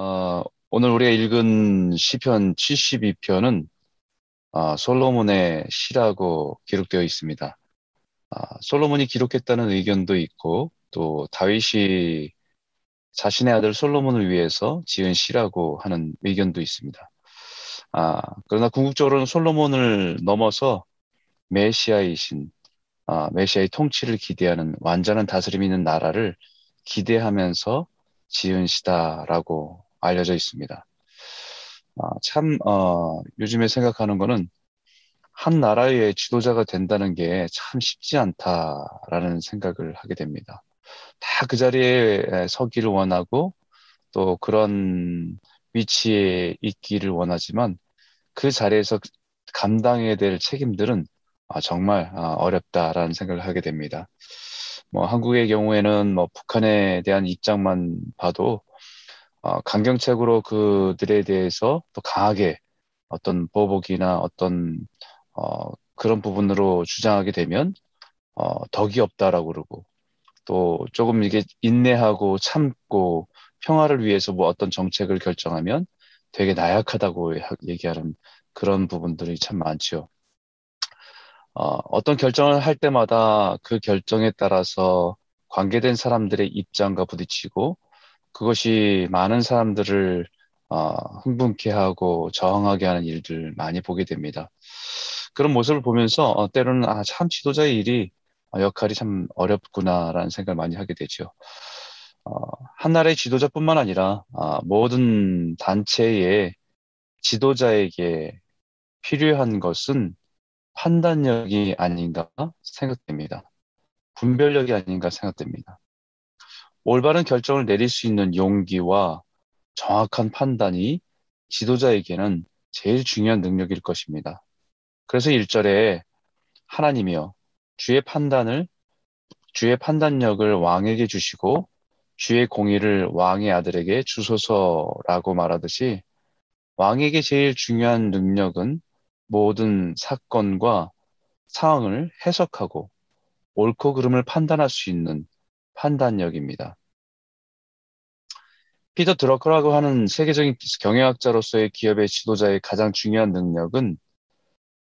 어, 오늘 우리가 읽은 시편 72편은 어, 솔로몬의 시라고 기록되어 있습니다. 아, 솔로몬이 기록했다는 의견도 있고 또 다윗이 자신의 아들 솔로몬을 위해서 지은 시라고 하는 의견도 있습니다. 아, 그러나 궁극적으로는 솔로몬을 넘어서 메시아이신 아, 메시아의 통치를 기대하는 완전한 다스림 있는 나라를 기대하면서 지은 시다라고 알려져 있습니다. 아, 참 어, 요즘에 생각하는 거는 한 나라의 지도자가 된다는 게 참 쉽지 않다라는 생각을 하게 됩니다. 다 그 자리에 서기를 원하고 또 그런 위치에 있기를 원하지만 그 자리에서 감당해야 될 책임들은 아, 정말 아, 어렵다라는 생각을 하게 됩니다. 뭐 한국의 경우에는 뭐 북한에 대한 입장만 봐도 어, 강경책으로 그들에 대해서 또 강하게 어떤 보복이나 어떤 어, 그런 부분으로 주장하게 되면 어, 덕이 없다라고 그러고 또 조금 이게 인내하고 참고 평화를 위해서 뭐 어떤 정책을 결정하면 되게 나약하다고 얘기하는 그런 부분들이 참 많죠. 어, 어떤 결정을 할 때마다 그 결정에 따라서 관계된 사람들의 입장과 부딪히고 그것이 많은 사람들을 어, 흥분케 하고 저항하게 하는 일들 많이 보게 됩니다. 그런 모습을 보면서 어, 때로는 아, 참 지도자의 일이 어, 역할이 참 어렵구나라는 생각을 많이 하게 되죠. 어, 한 나라의 지도자뿐만 아니라 아, 모든 단체의 지도자에게 필요한 것은 판단력이 아닌가 생각됩니다. 분별력이 아닌가 생각됩니다. 올바른 결정을 내릴 수 있는 용기와 정확한 판단이 지도자에게는 제일 중요한 능력일 것입니다. 그래서 1절에 하나님이여 주의 판단을 주의 판단력을 왕에게 주시고 주의 공의를 왕의 아들에게 주소서라고 말하듯이 왕에게 제일 중요한 능력은 모든 사건과 상황을 해석하고 옳고 그름을 판단할 수 있는 판단력입니다. 피터 드러커라고 하는 세계적인 경영학자로서의 기업의 지도자의 가장 중요한 능력은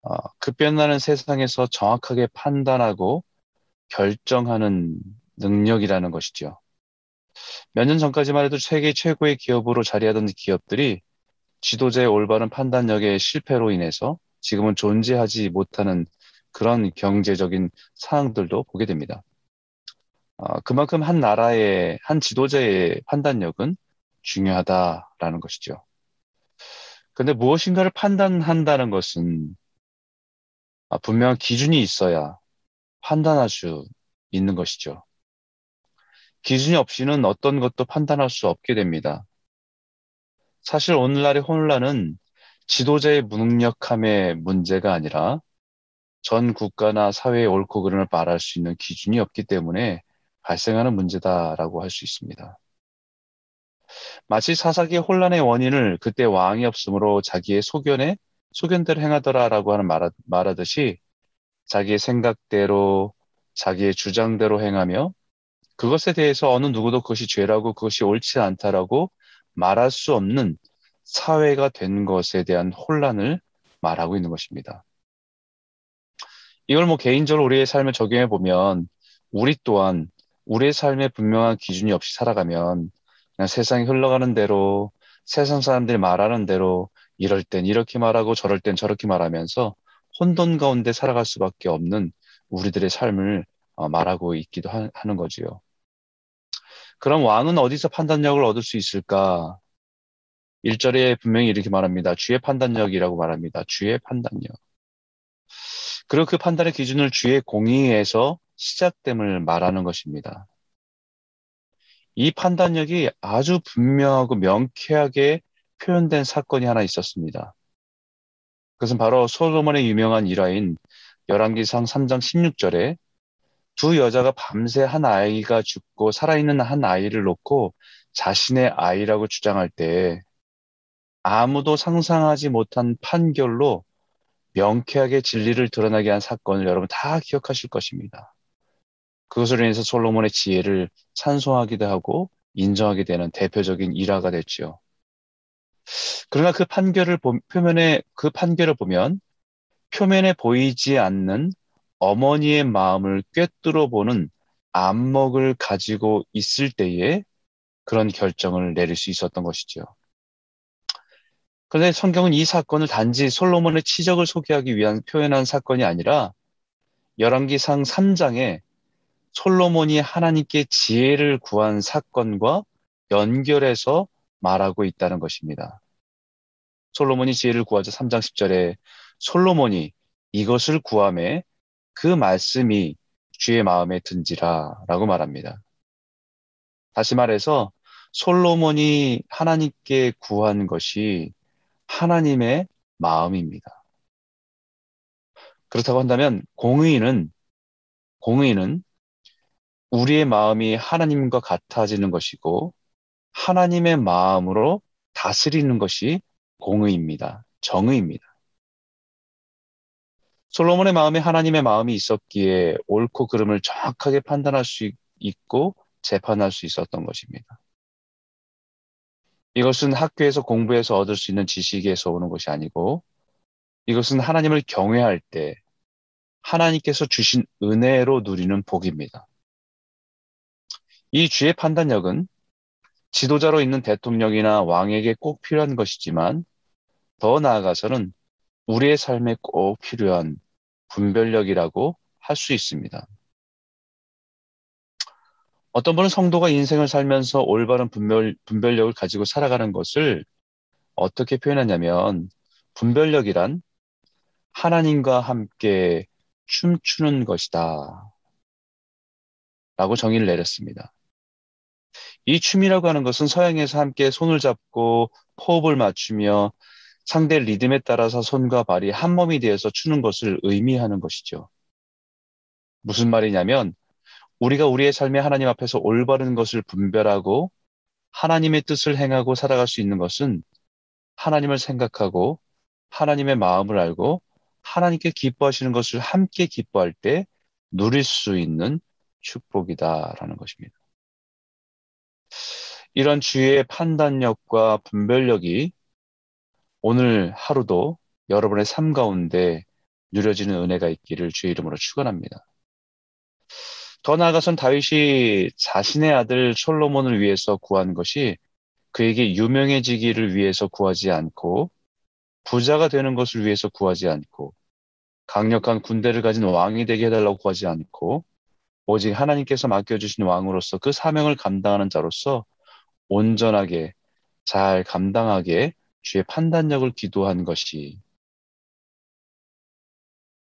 어, 급변하는 세상에서 정확하게 판단하고 결정하는 능력이라는 것이죠. 몇 년 전까지만 해도 세계 최고의 기업으로 자리하던 기업들이 지도자의 올바른 판단력의 실패로 인해서 지금은 존재하지 못하는 그런 경제적인 상황들도 보게 됩니다. 어, 그만큼 한 나라의 한 지도자의 판단력은 중요하다라는 것이죠. 근데 무엇인가를 판단한다는 것은 아, 분명한 기준이 있어야 판단할 수 있는 것이죠. 기준이 없이는 어떤 것도 판단할 수 없게 됩니다. 사실 오늘날의 혼란은 지도자의 무능력함의 문제가 아니라 전 국가나 사회의 옳고 그름을 말할 수 있는 기준이 없기 때문에 발생하는 문제다라고 할 수 있습니다. 마치 사사기의 혼란의 원인을 그때 왕이 없으므로 자기의 소견에 소견대로 행하더라라고 하는 말, 말하듯이 자기의 생각대로 자기의 주장대로 행하며 그것에 대해서 어느 누구도 그것이 죄라고 그것이 옳지 않다라고 말할 수 없는 사회가 된 것에 대한 혼란을 말하고 있는 것입니다. 이걸 뭐 개인적으로 우리의 삶에 적용해 보면 우리 또한 우리의 삶에 분명한 기준이 없이 살아가면 그냥 세상이 흘러가는 대로 세상 사람들이 말하는 대로 이럴 땐 이렇게 말하고 저럴 땐 저렇게 말하면서 혼돈 가운데 살아갈 수밖에 없는 우리들의 삶을 어, 말하고 있기도 하 는 거지요. 그럼 왕은 어디서 판단력을 얻을 수 있을까? 1절에 분명히 이렇게 말합니다. 주의 판단력이라고 말합니다. 주의 판단력. 그리고 그 판단의 기준을 주의 공의에서 시작됨을 말하는 것입니다. 이 판단력이 아주 분명하고 명쾌하게 표현된 사건이 하나 있었습니다. 그것은 바로 솔로몬의 유명한 일화인 열왕기상 3장 16절에 두 여자가 밤새 한 아이가 죽고 살아있는 한 아이를 놓고 자신의 아이라고 주장할 때 아무도 상상하지 못한 판결로 명쾌하게 진리를 드러나게 한 사건을 여러분 다 기억하실 것입니다. 그것으로 인해서 솔로몬의 지혜를 찬송하기도 하고 인정하게 되는 대표적인 일화가 됐죠. 그러나 그 판결을 보, 표면에 그 판결을 보면 표면에 보이지 않는 어머니의 마음을 꿰뚫어 보는 안목을 가지고 있을 때에 그런 결정을 내릴 수 있었던 것이죠. 그런데 성경은 이 사건을 단지 솔로몬의 치적을 소개하기 위한 표현한 사건이 아니라 열왕기상 3장에 솔로몬이 하나님께 지혜를 구한 사건과 연결해서 말하고 있다는 것입니다. 솔로몬이 지혜를 구하자 3장 10절에 솔로몬이 이것을 구함에 그 말씀이 주의 마음에 든지라 라고 말합니다. 다시 말해서 솔로몬이 하나님께 구한 것이 하나님의 마음입니다. 그렇다고 한다면 공의는 공의는 우리의 마음이 하나님과 같아지는 것이고 하나님의 마음으로 다스리는 것이 공의입니다. 정의입니다. 솔로몬의 마음에 하나님의 마음이 있었기에 옳고 그름을 정확하게 판단할 수 있고 재판할 수 있었던 것입니다. 이것은 학교에서 공부해서 얻을 수 있는 지식에서 오는 것이 아니고 이것은 하나님을 경외할 때 하나님께서 주신 은혜로 누리는 복입니다. 이 주의 판단력은 지도자로 있는 대통령이나 왕에게 꼭 필요한 것이지만 더 나아가서는 우리의 삶에 꼭 필요한 분별력이라고 할 수 있습니다. 어떤 분은 성도가 인생을 살면서 올바른 분별, 분별력을 가지고 살아가는 것을 어떻게 표현하냐면 분별력이란 하나님과 함께 춤추는 것이다. 라고 정의를 내렸습니다. 이 춤이라고 하는 것은 서양에서 함께 손을 잡고 호흡을 맞추며 상대 리듬에 따라서 손과 발이 한 몸이 되어서 추는 것을 의미하는 것이죠. 무슨 말이냐면 우리가 우리의 삶의 하나님 앞에서 올바른 것을 분별하고 하나님의 뜻을 행하고 살아갈 수 있는 것은 하나님을 생각하고 하나님의 마음을 알고 하나님께 기뻐하시는 것을 함께 기뻐할 때 누릴 수 있는 축복이다라는 것입니다. 이런 주의 판단력과 분별력이 오늘 하루도 여러분의 삶 가운데 누려지는 은혜가 있기를 주의 이름으로 축원합니다. 더 나아가선 다윗이 자신의 아들 솔로몬을 위해서 구한 것이 그에게 유명해지기를 위해서 구하지 않고 부자가 되는 것을 위해서 구하지 않고 강력한 군대를 가진 왕이 되게 해달라고 구하지 않고 오직 하나님께서 맡겨주신 왕으로서 그 사명을 감당하는 자로서 온전하게 잘 감당하게 주의 판단력을 기도한 것이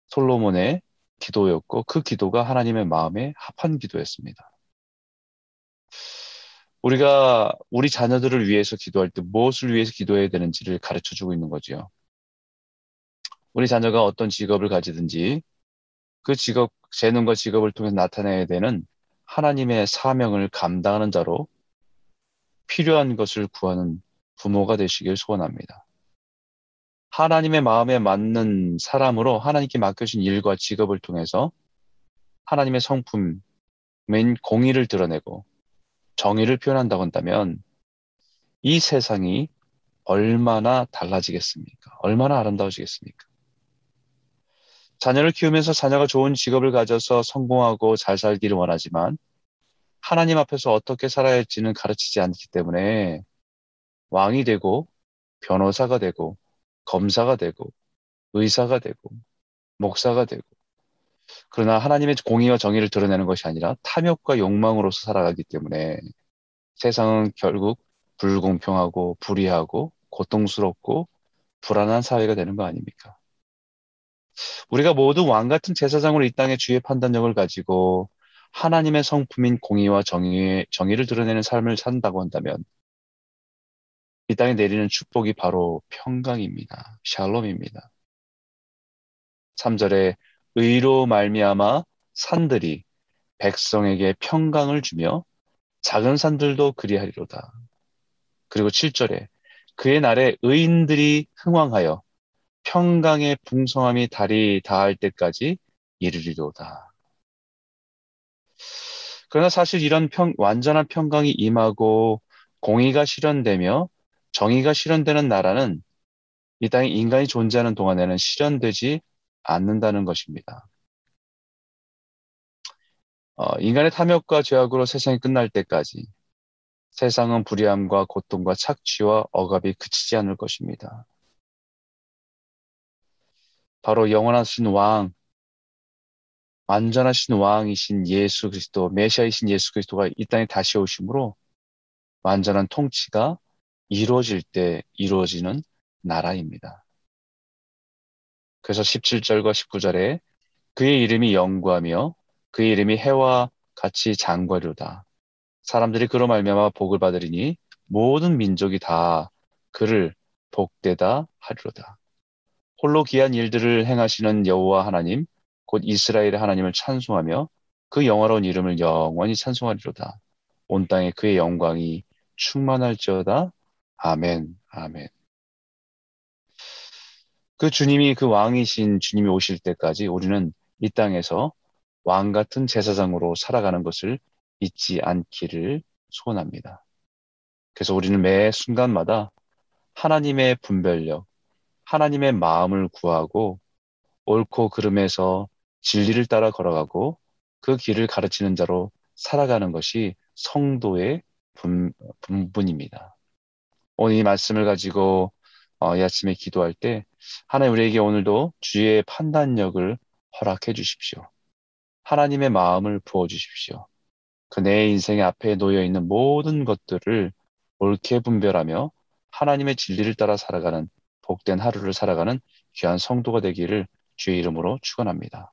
솔로몬의 기도였고 그 기도가 하나님의 마음에 합한 기도였습니다. 우리가 우리 자녀들을 위해서 기도할 때 무엇을 위해서 기도해야 되는지를 가르쳐 주고 있는 거죠. 우리 자녀가 어떤 직업을 가지든지 그 직업, 재능과 직업을 통해 나타내야 되는 하나님의 사명을 감당하는 자로 필요한 것을 구하는 부모가 되시길 소원합니다. 하나님의 마음에 맞는 사람으로 하나님께 맡겨진 일과 직업을 통해서 하나님의 성품인 공의를 드러내고 정의를 표현한다고 한다면 이 세상이 얼마나 달라지겠습니까? 얼마나 아름다워지겠습니까? 자녀를 키우면서 자녀가 좋은 직업을 가져서 성공하고 잘 살기를 원하지만 하나님 앞에서 어떻게 살아야 할지는 가르치지 않기 때문에 왕이 되고 변호사가 되고 검사가 되고 의사가 되고 목사가 되고 그러나 하나님의 공의와 정의를 드러내는 것이 아니라 탐욕과 욕망으로서 살아가기 때문에 세상은 결국 불공평하고 불의하고 고통스럽고 불안한 사회가 되는 거 아닙니까? 우리가 모두 왕 같은 제사장으로 이 땅의 주의 판단력을 가지고 하나님의 성품인 공의와 정의, 정의를 드러내는 삶을 산다고 한다면 이 땅에 내리는 축복이 바로 평강입니다. 샬롬입니다. 3절에 의로 말미암아 산들이 백성에게 평강을 주며 작은 산들도 그리하리로다. 그리고 7절에 그의 날에 의인들이 흥왕하여 평강의 풍성함이 달이 닿을 때까지 이르리로다. 그러나 사실 이런 평, 완전한 평강이 임하고 공의가 실현되며 정의가 실현되는 나라는 이 땅에 인간이 존재하는 동안에는 실현되지 않는다는 것입니다. 어, 인간의 탐욕과 죄악으로 세상이 끝날 때까지 세상은 불의함과 고통과 착취와 억압이 그치지 않을 것입니다. 바로 영원하신 왕, 완전하신 왕이신 예수 그리스도, 메시아이신 예수 그리스도가 이 땅에 다시 오심으로 완전한 통치가 이루어질 때 이루어지는 나라입니다. 그래서 17절과 19절에 그의 이름이 영구하며 그의 이름이 해와 같이 장과류다. 사람들이 그로 말미암아 복을 받으리니 모든 민족이 다 그를 복되다 하리로다. 홀로 귀한 일들을 행하시는 여호와 하나님 곧 이스라엘의 하나님을 찬송하며 그 영화로운 이름을 영원히 찬송하리로다. 온 땅에 그의 영광이 충만할지어다. 아멘. 아멘. 그 주님이 그 왕이신 주님이 오실 때까지 우리는 이 땅에서 왕 같은 제사장으로 살아가는 것을 잊지 않기를 소원합니다. 그래서 우리는 매 순간마다 하나님의 분별력, 하나님의 마음을 구하고 옳고 그름에서 진리를 따라 걸어가고 그 길을 가르치는 자로 살아가는 것이 성도의 분, 분분입니다. 오늘 이 말씀을 가지고 어, 이 아침에 기도할 때 하나님 우리에게 오늘도 주의 판단력을 허락해 주십시오. 하나님의 마음을 부어 주십시오. 그 내 인생의 앞에 놓여 있는 모든 것들을 옳게 분별하며 하나님의 진리를 따라 살아가는 복된 하루를 살아가는 귀한 성도가 되기를 주의 이름으로 축원합니다.